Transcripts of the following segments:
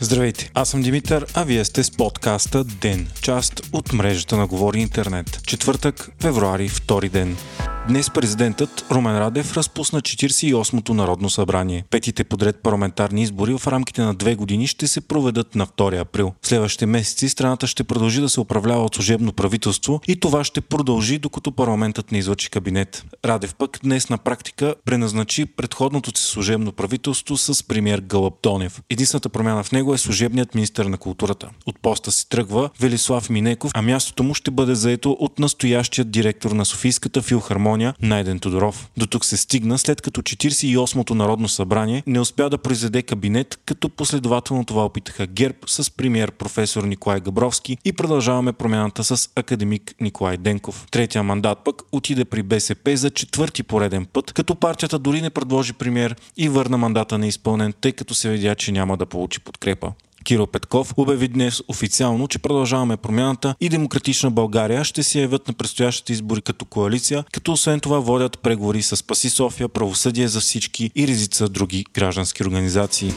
Здравейте, аз съм Димитър, а вие сте с подкаста ДЕН, част от мрежата на Говори Интернет. Четвъртък, февруари, втори ден. Днес президентът Румен Радев разпусна 48-то Народно събрание. Петите подред парламентарни избори в рамките на две години ще се проведат на 2 април. В следващите месеци страната ще продължи да се управлява от служебно правителство и това ще продължи докато парламентът не излъчи кабинет. Радев пък днес на практика преназначи предходното си служебно правителство с премьер Гълъб Донев. Единствената промяна в него е служебният министр на културата. От поста си тръгва Велислав Минеков, а мястото му ще бъде заето от настоящият директор на Софийската филхармония Македония Найден Тодоров. До тук се стигна след като 48-то Народно събрание не успя да произведе кабинет, като последователно това опитаха ГЕРБ с премьер професор Николай Габровски и продължаваме промяната с академик Николай Денков. Третия мандат пък отиде при БСП за четвърти пореден път, като партията дори не предложи премьер и върна мандата неизпълнен, тъй като се видя, че няма да получи подкрепа. Киро Петков обяви днес официално, че продължаваме промяната и Демократична България ще се явят на предстоящите избори като коалиция, като освен това водят преговори с Паси София, Правосъдие за всички и редица други граждански организации.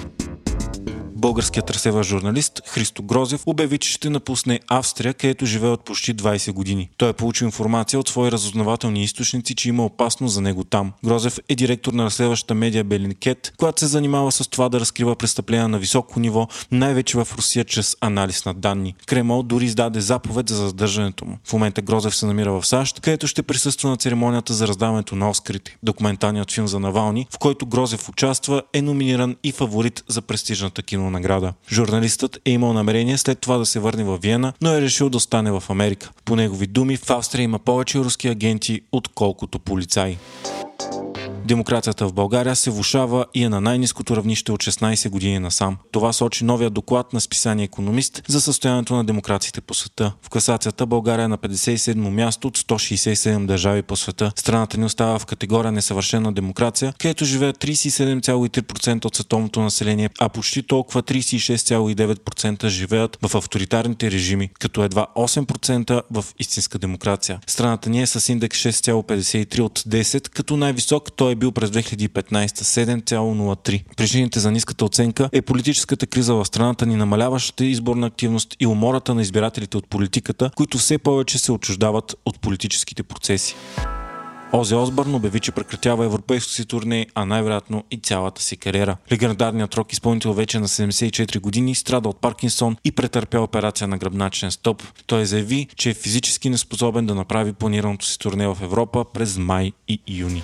Българският разсева журналист Христо Грозев обяви, че ще напусне Австрия, където живее от почти 20 години. Той е получил информация от свои разузнавателни източници, че има опасност за него там. Грозев е директор на разследващата медия Белинкет, която се занимава с това да разкрива престъпления на високо ниво, най-вече в Русия чрез анализ на данни. Кремъл дори издаде заповед за задържането му. В момента Грозев се намира в САЩ, където ще присъства на церемонията за раздаването на Оскарите. Документалният филм за Навални, в който Грозев участва, е номиниран и фаворит за престижната кино награда. Журналистът е имал намерение след това да се върне в Виена, но е решил да остане в Америка. По негови думи, в Австрия има повече руски агенти, отколкото полицаи. Демокрацията в България се влушава и е на най-низкото равнище от 16 години насам. Това сочи новия доклад на списание Економист за състоянието на демокрациите по света. В класацията България е на 57 място от 167 държави по света. Страната ни остава в категория несъвършена демокрация, където живеят 37,3% от световното население, а почти толкова 36,9% живеят в авторитарните режими, като едва 8% в истинска демокрация. Страната ни е с индекс 6,53 от 10, като най-висок той е бил през 2015 7,03. Причините за ниската оценка е политическата криза в страната ни, намаляващата изборна активност и умората на избирателите от политиката, които все повече се отчуждават от политическите процеси. Ози Осбърн обяви, че прекратява европейското си турне, а най-вероятно и цялата си кариера. Легендарният рок изпълнител вече на 74 години страда от Паркинсон и претърпя операция на гръбначен стоп. Той заяви, че е физически неспособен да направи планираното си турне в Европа през май и юни.